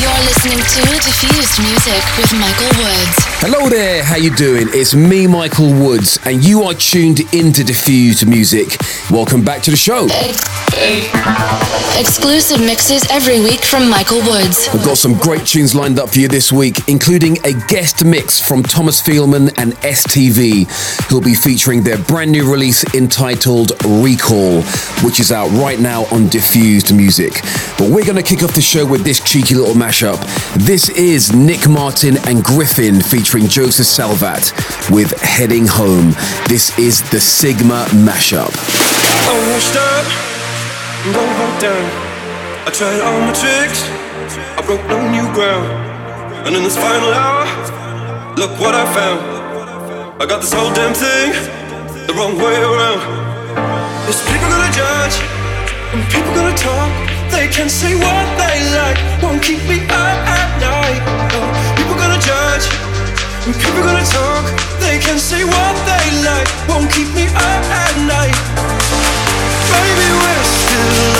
You're listening to Diffused Music with Michael Woods. Hello there, how you doing? It's me, Michael Woods, and you are tuned into Diffused Music. Welcome back to the show. Exclusive mixes every week from Michael Woods. We've got some great tunes lined up for you this week, including a guest mix from Thomas Feelman and STV, who'll be featuring their brand new release entitled Recall, which is out right now on Diffused Music. But we're going to kick off the show with this cheeky little mashup. This is Nick Martin and Gryffin featuring Josef Salvat with Heading Home. This is the Sigma mashup. Washed up, broke down. I tried all my tricks, I broke no new ground. And in this final hour, look what I found. I got this whole damn thing the wrong way around. There's people gonna judge, and people gonna talk. They can say what they like, won't keep me up at night. And people gonna talk. They can say what they like, won't keep me up at night. Maybe we're still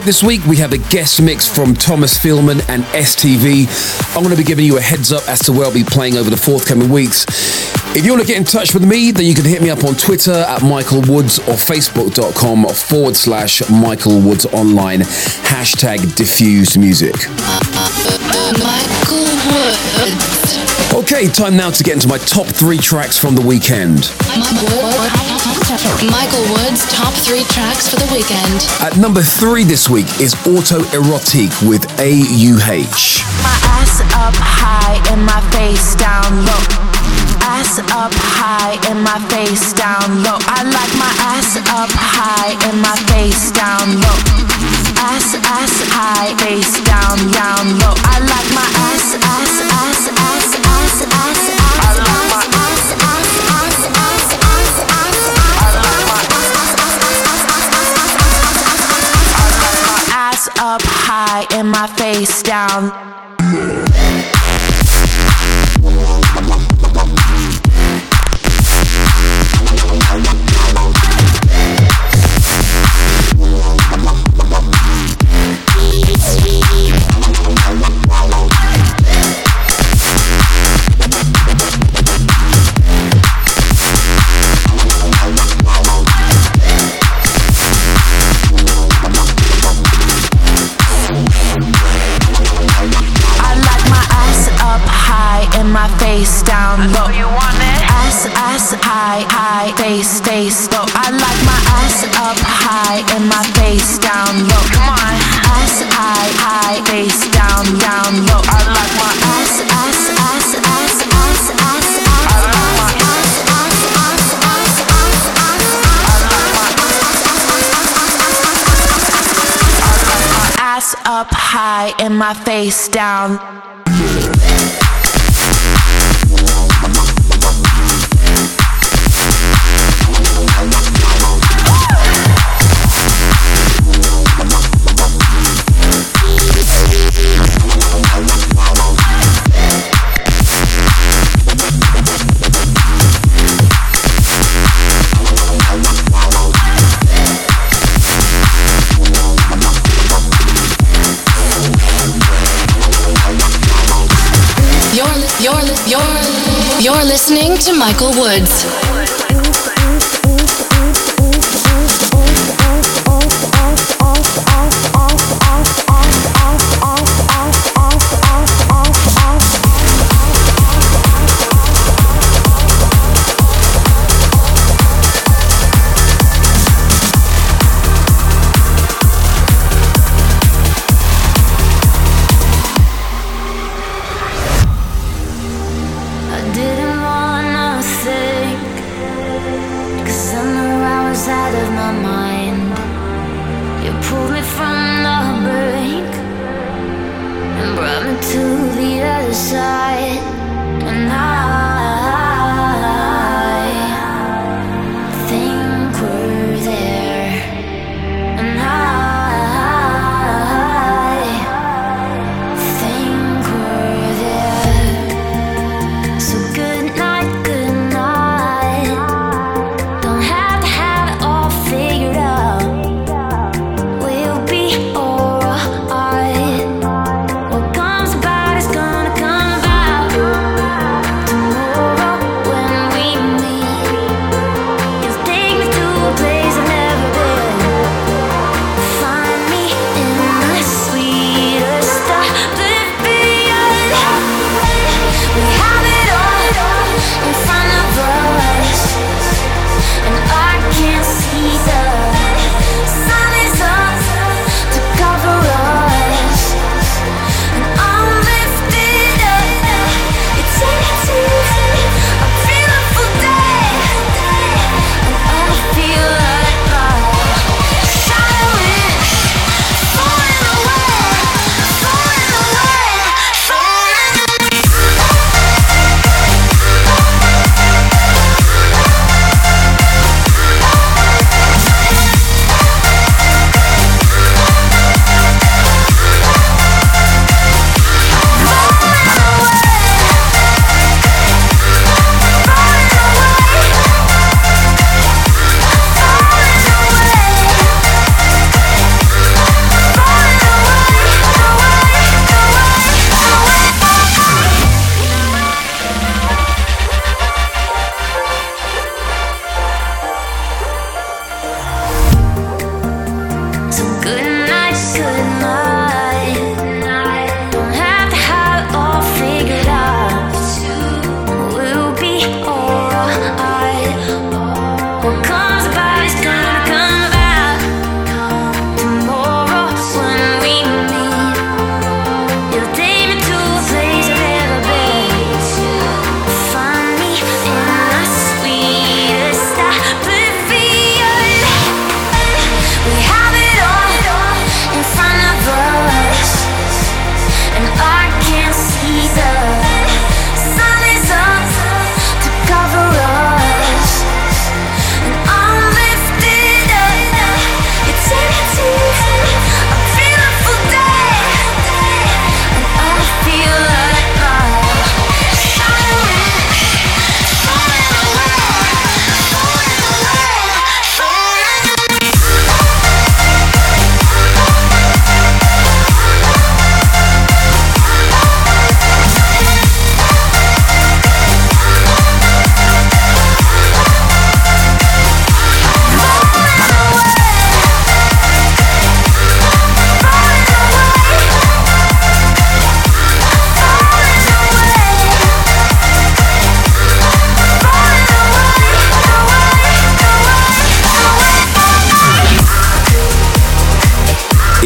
up this week, we have a guest mix from Thomas Feelman and STV. I'm going to be giving you a heads up as to where I'll be playing over the forthcoming weeks. If you want to get in touch with me, then you can hit me up on Twitter at Michael Woods or Facebook.com forward slash Michael Woods Online, hashtag diffused music. Michael Woods. Okay, time now to get into my top three tracks from the weekend. Michael Woods' top three tracks for the weekend. At number three this week is Auto Erotic with AUH. My ass up high and my face down low. Ass up high and my face down low. I like my ass up high and my face down low. Ass, ass high, face down, down low. I like my ass, ass, ass, ass, ass, ass, ass. I like my ass, and my face down. High, face, face low. I like my ass up high and my face down low. Come on. Ass high, high, face down, down low. I like my ass, ass, ass, ass, ass, ass, ass. My ass, ass, ass, ass, ass, ass. Ass up high and my face down. You're, listening to Michael Woods.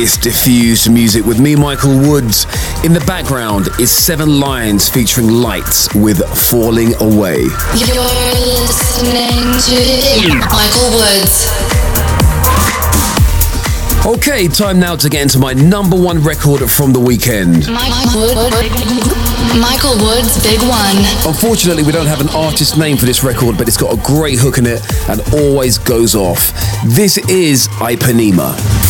It's diffused music with me, Michael Woods. In the background is Seven Lions featuring Lights with Falling Away. You're listening to Michael Woods. Okay, time now to get into my number one record from the weekend. Michael Woods, Big One. Unfortunately, we don't have an artist name for this record, but it's got a great hook in it and always goes off. This is Ipanema.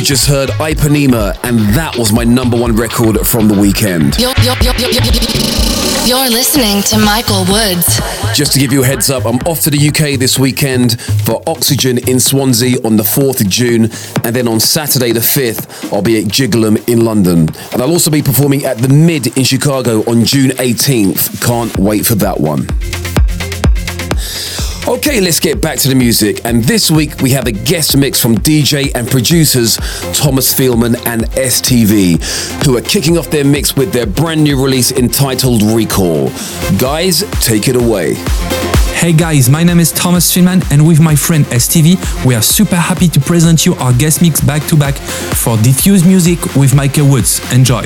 Just heard Ipanema, and that was my number one record from the weekend. You're, you're, you're, you're, listening to Michael Woods. Just to give you a heads up, I'm off to the UK this weekend for Oxygen in Swansea on the 4th of June, and then on Saturday the 5th, I'll be at Jiggleum in London. And I'll also be performing at the Mid in Chicago on June 18th. Can't wait for that one. Okay, let's get back to the music. And this week we have a guest mix from DJ and producers Thomas Feelman and STV, who are kicking off their mix with their brand new release entitled Recall. Guys, take it away. Hey guys, my name is Thomas Feelman, and with my friend STV, we are super happy to present you our guest mix back to back for Diffuse Music with Michael Woods. Enjoy.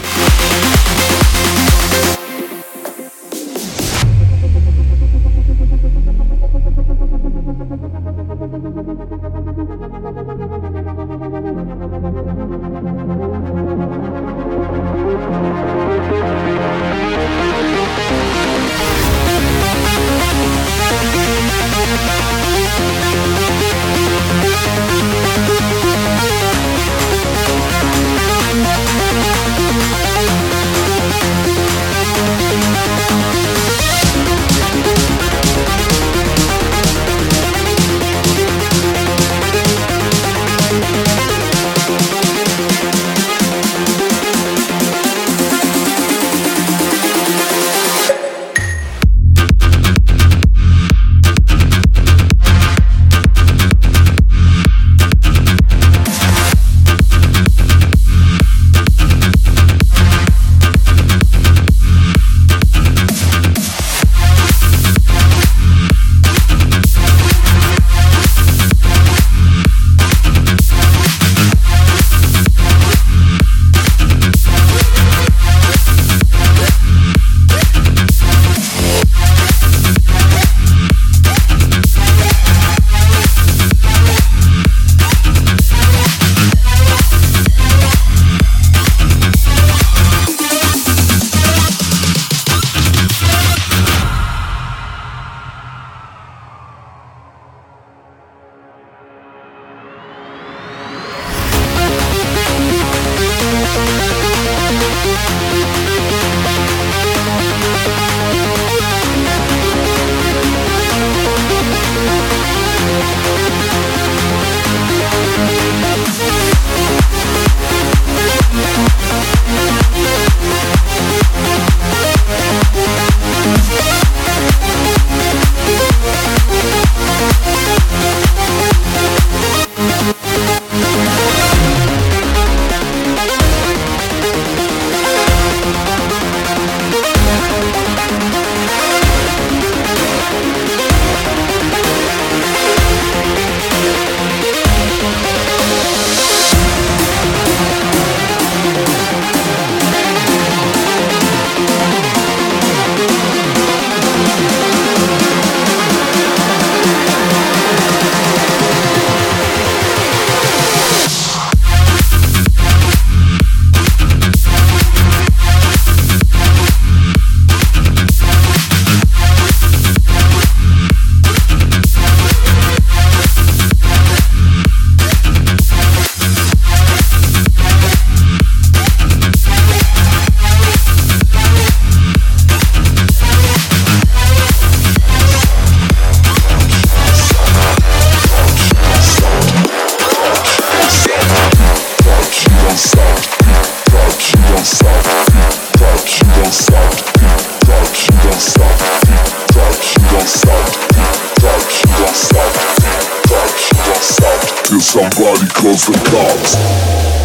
Somebody calls the cops.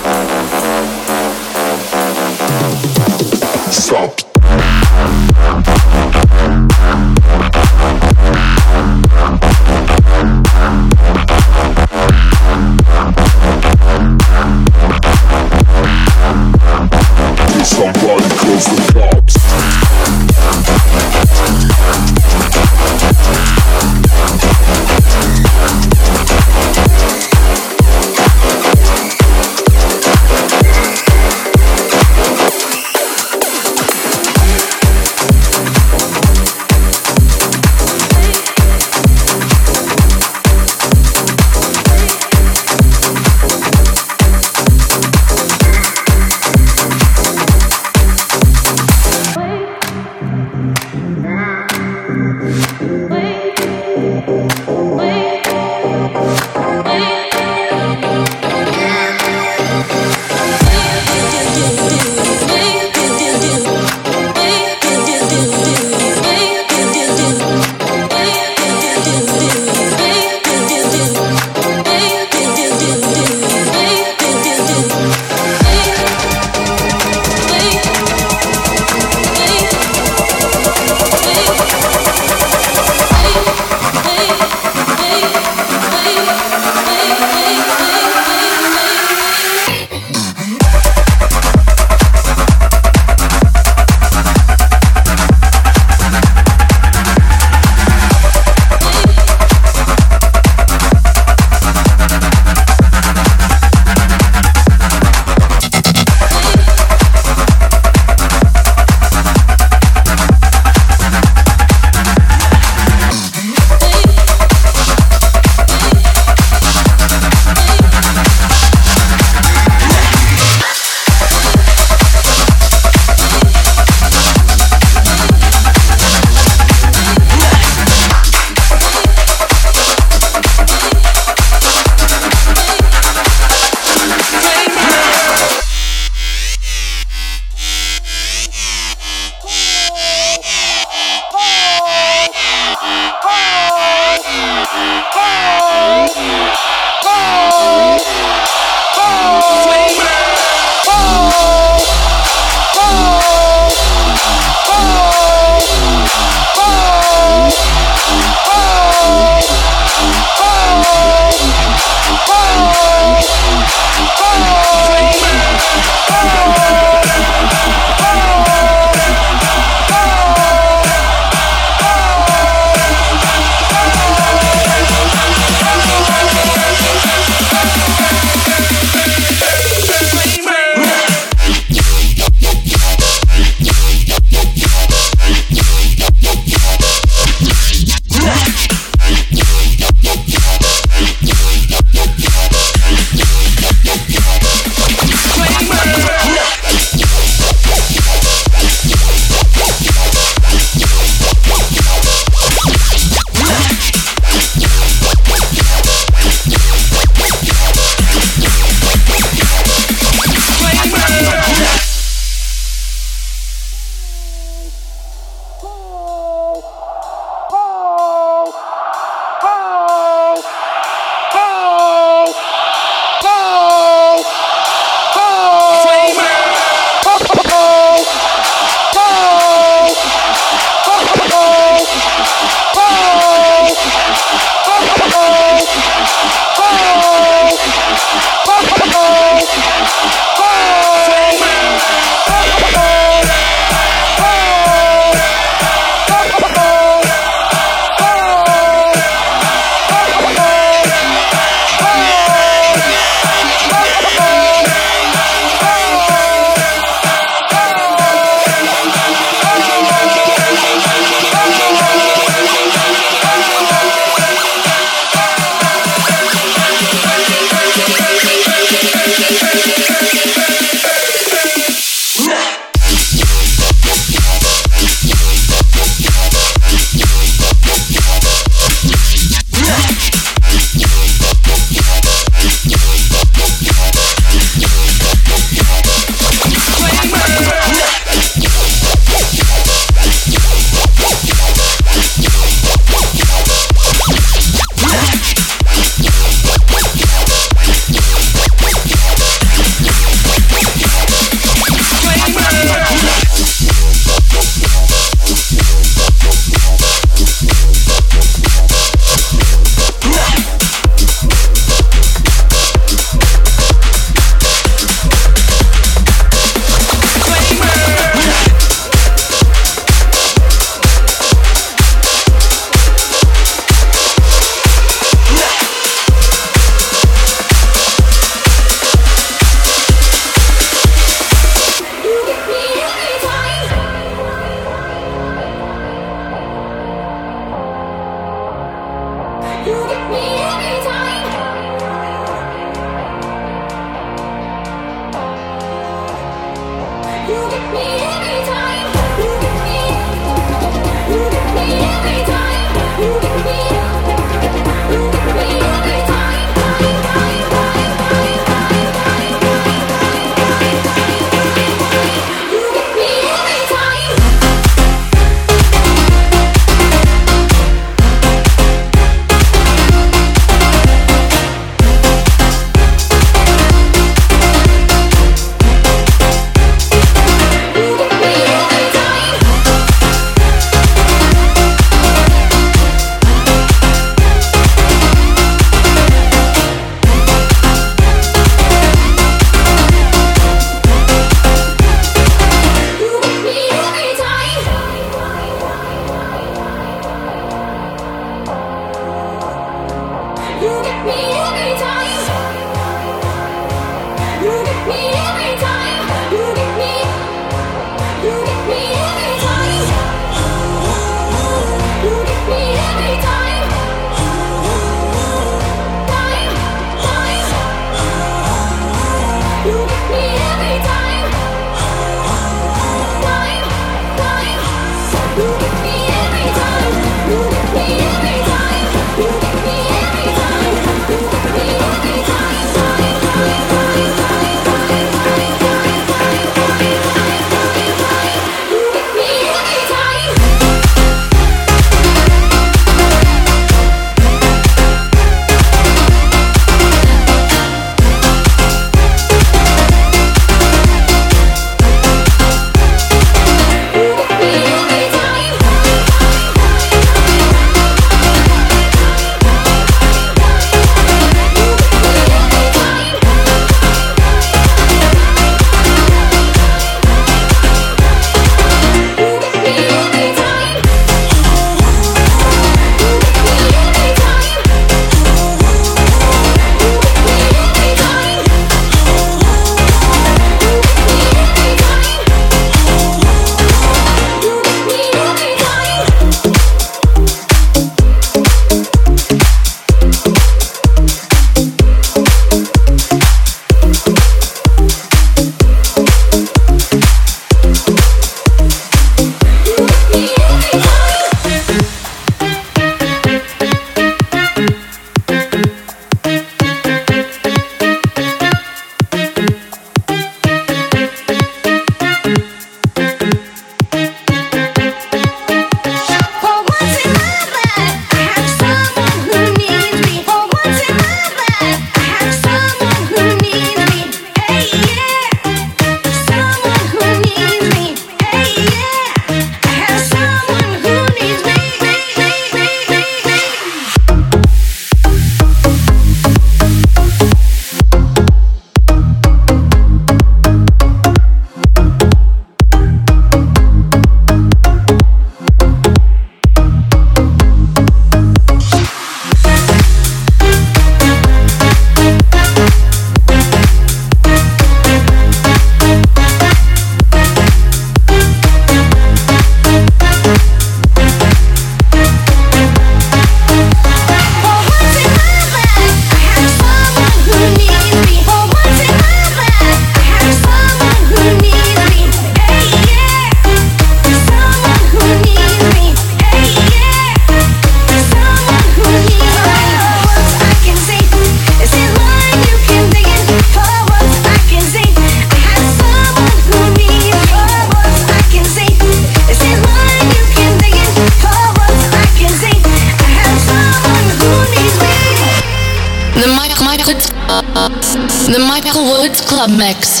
For once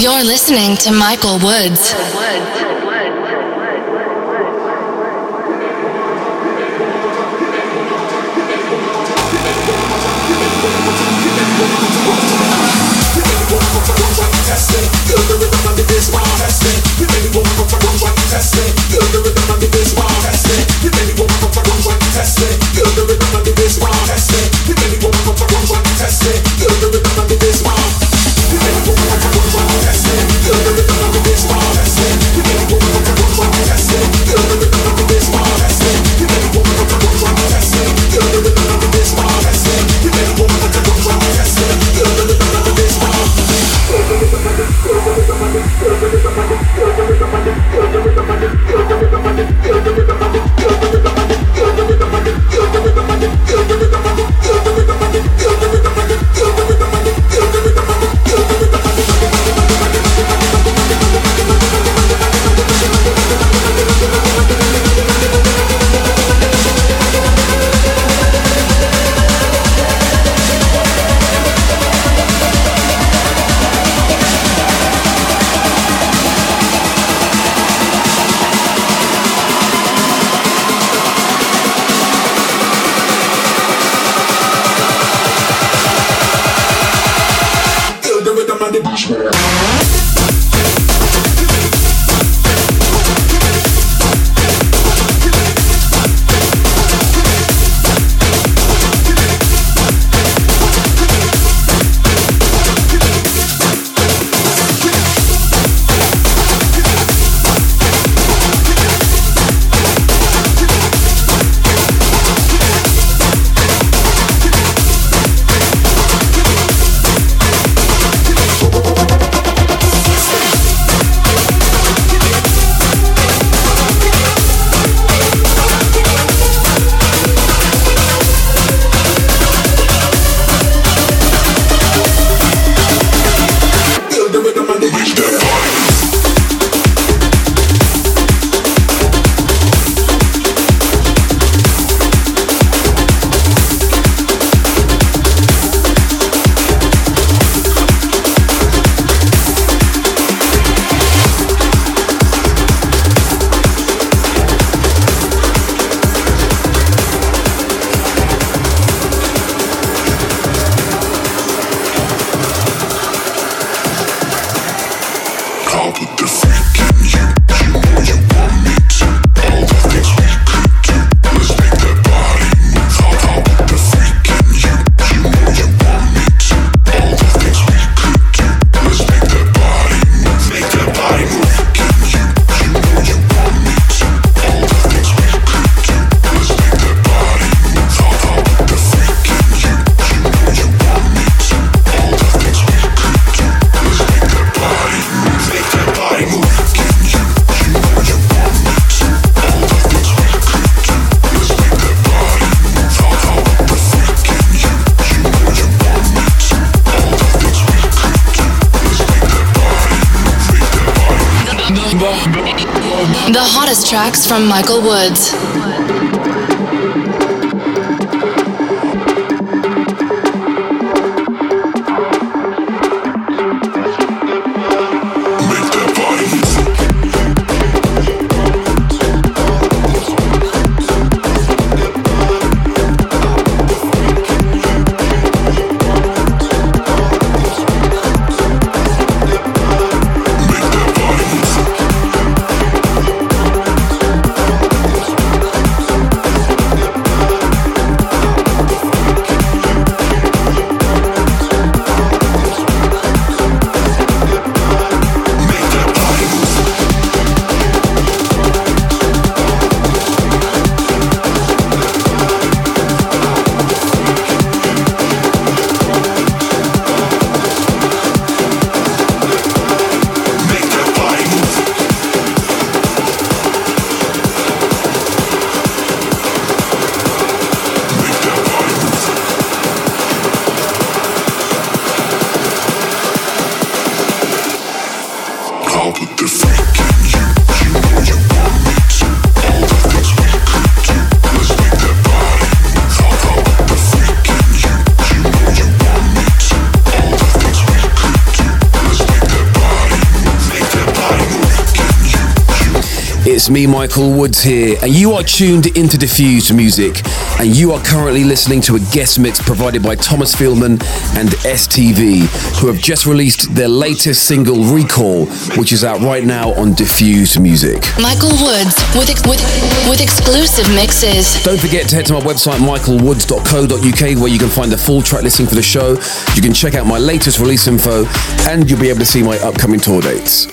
You're listening to Michael Woods. Testing, you're the rhythm of this testing. You testing. You're the rhythm. from Michael Woods. It's me, Michael Woods here, and you are tuned into Diffused Music, and you are currently listening to a guest mix provided by Thomas Feelman and STV, who have just released their latest single, Recall, which is out right now on Diffused Music. Michael Woods with, ex- with, with exclusive mixes. Don't forget to head to my website, michaelwoods.co.uk, where you can find the full track listing for the show. You can check out my latest release info, and you'll be able to see my upcoming tour dates.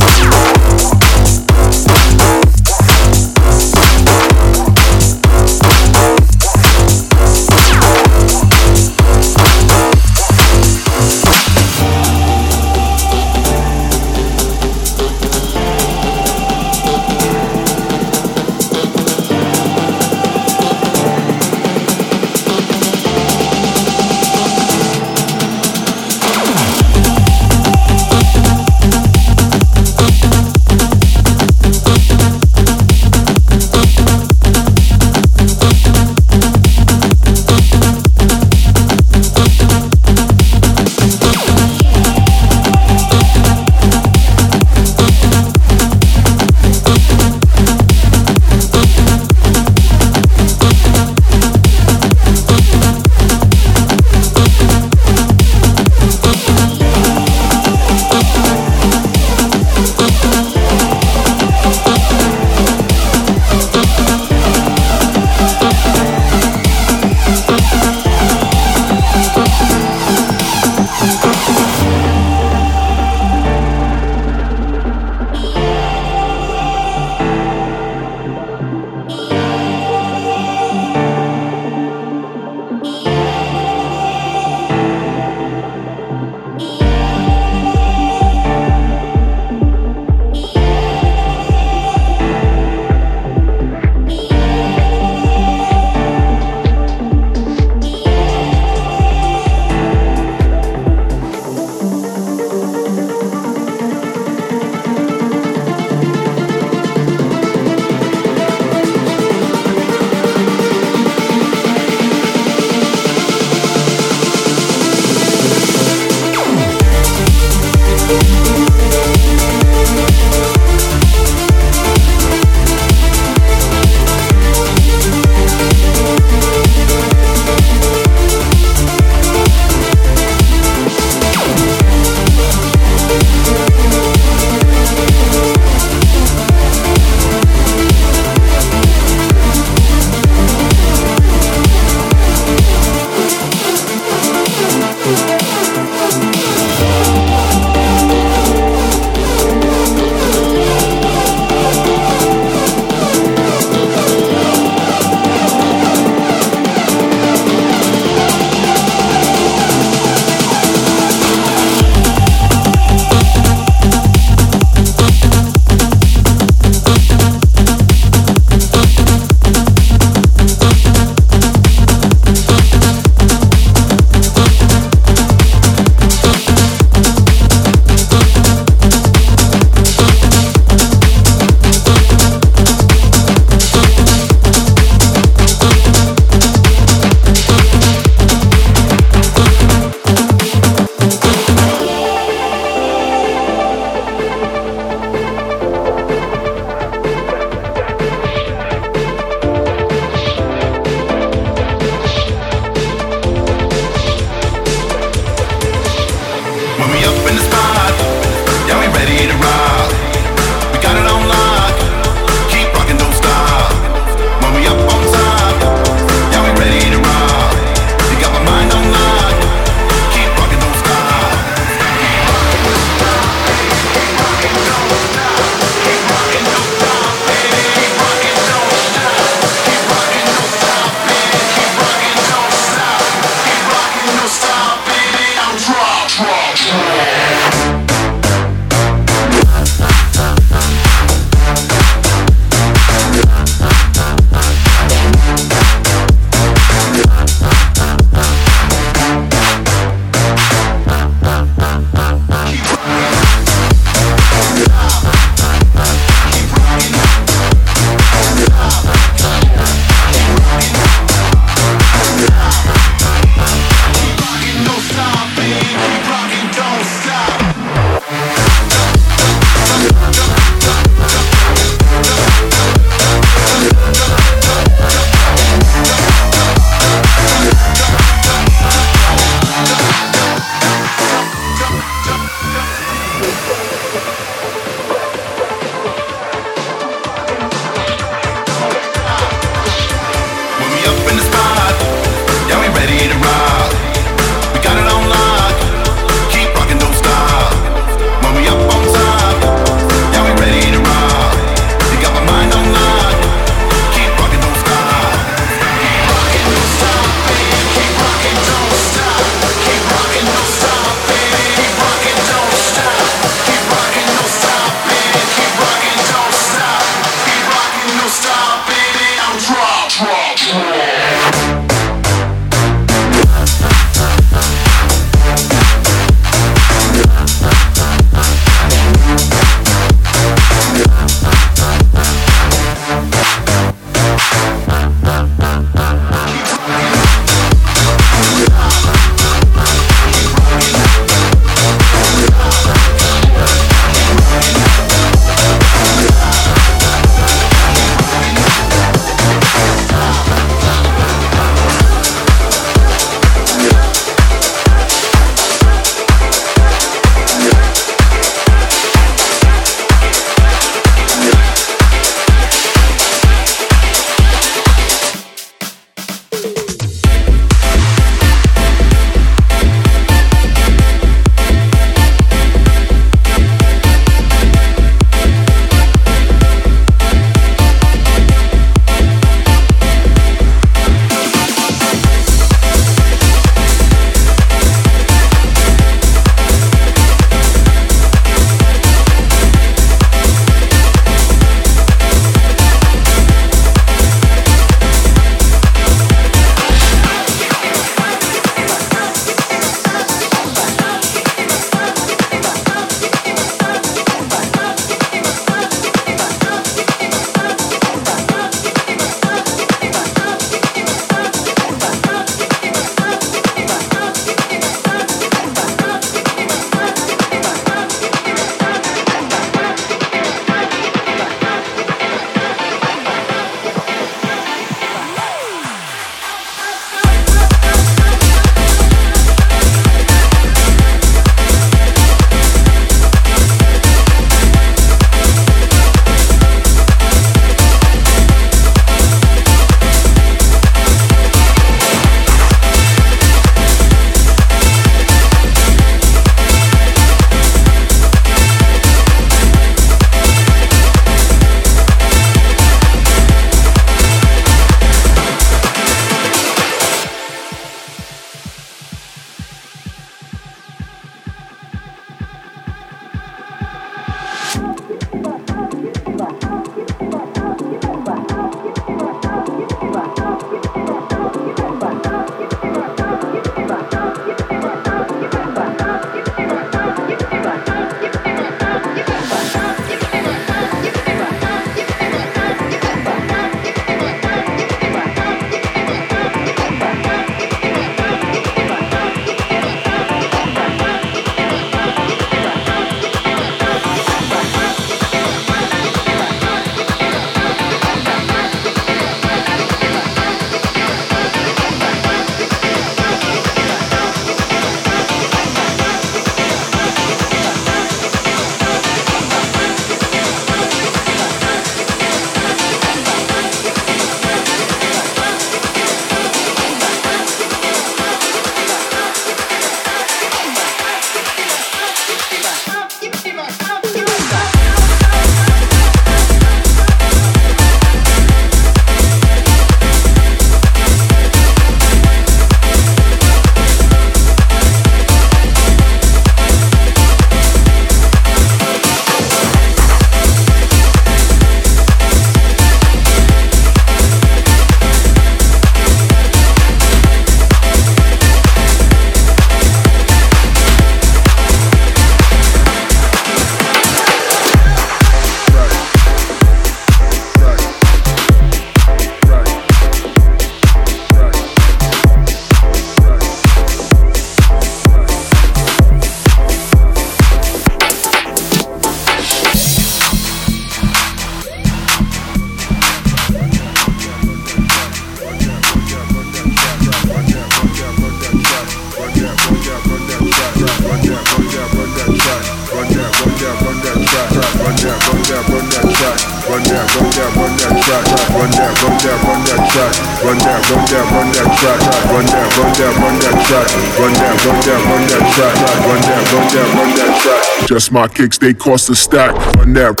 My kicks, they cost a stack. Run that.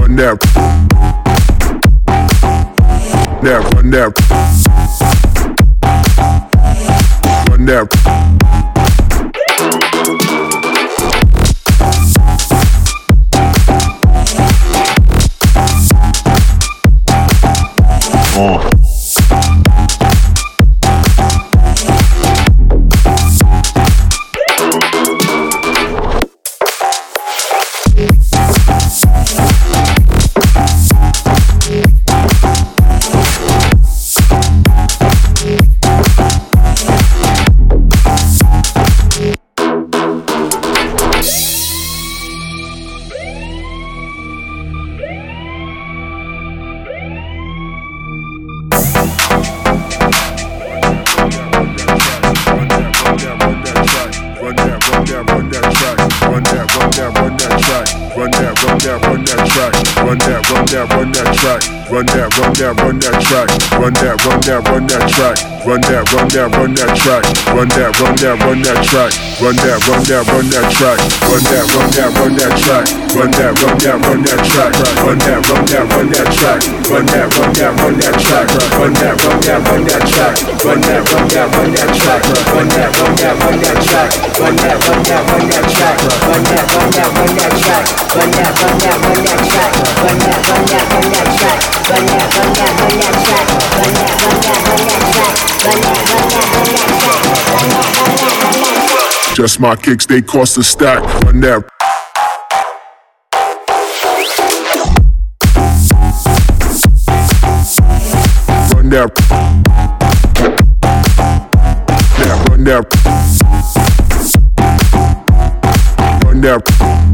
Run that. That, run that. Run that. Run that, run that, run that track. Run that, run that, run that track. Run that, run that, run that track. Run that, run that, run that track. Run that, run that, run that track. Run that, run that, run that track. Run that, run that, run that track. Run that, run that, run that track. Run that, run that, run that track. Run that, run that, run that track. Run that, run that, run that track. Run that, run that, run that track. Run that, run that, run that track. Run that, run that, run that track. Run that, run that, run that track. Run that, run that, run that track. Just my kicks, they cost a stack. Run that. Run that. Run that. Run that. Run that. Run that.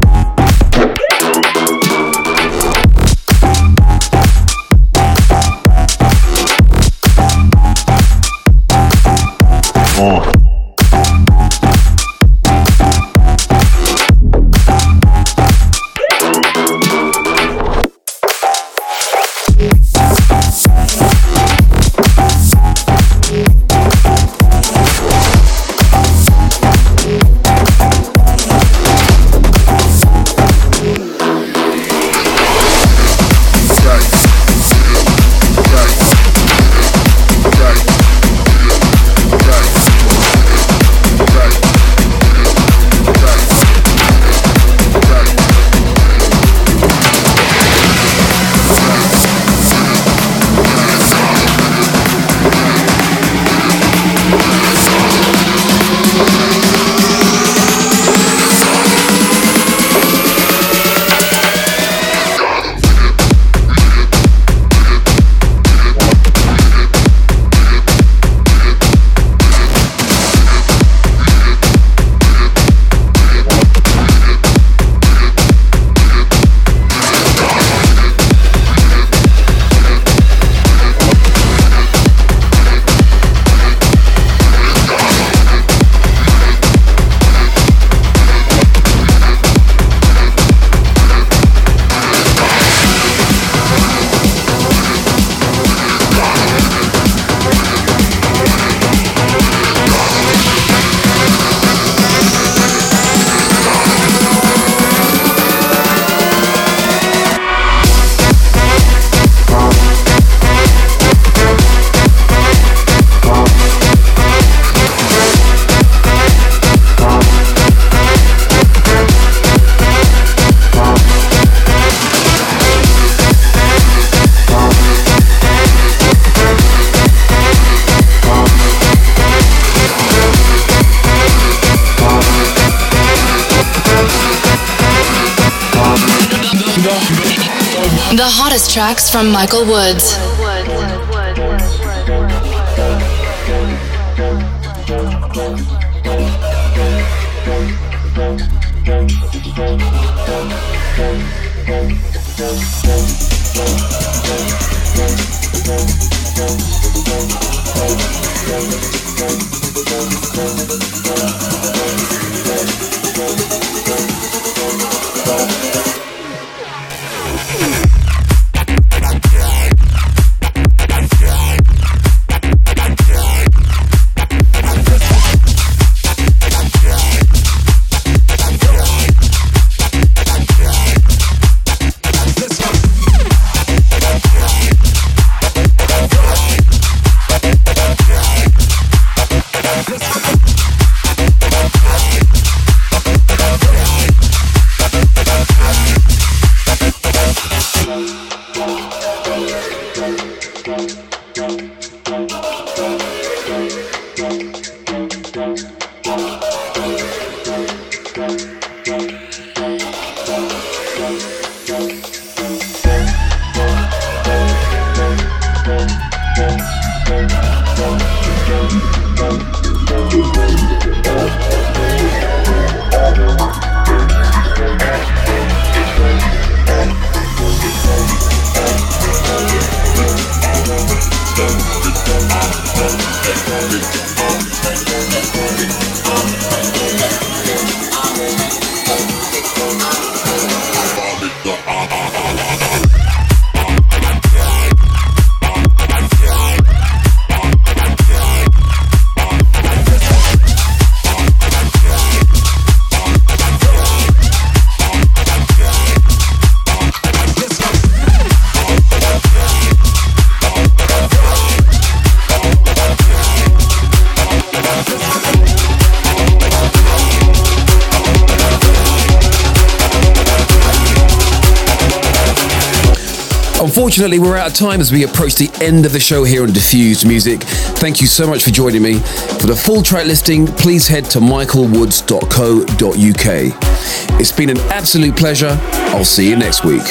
Tracks from Michael Woods. Unfortunately, we're out of time as we approach the end of the show here on Diffused Music. Thank you so much for joining me. For the full track listing, please head to michaelwoods.co.uk. It's been an absolute pleasure. I'll see you next week.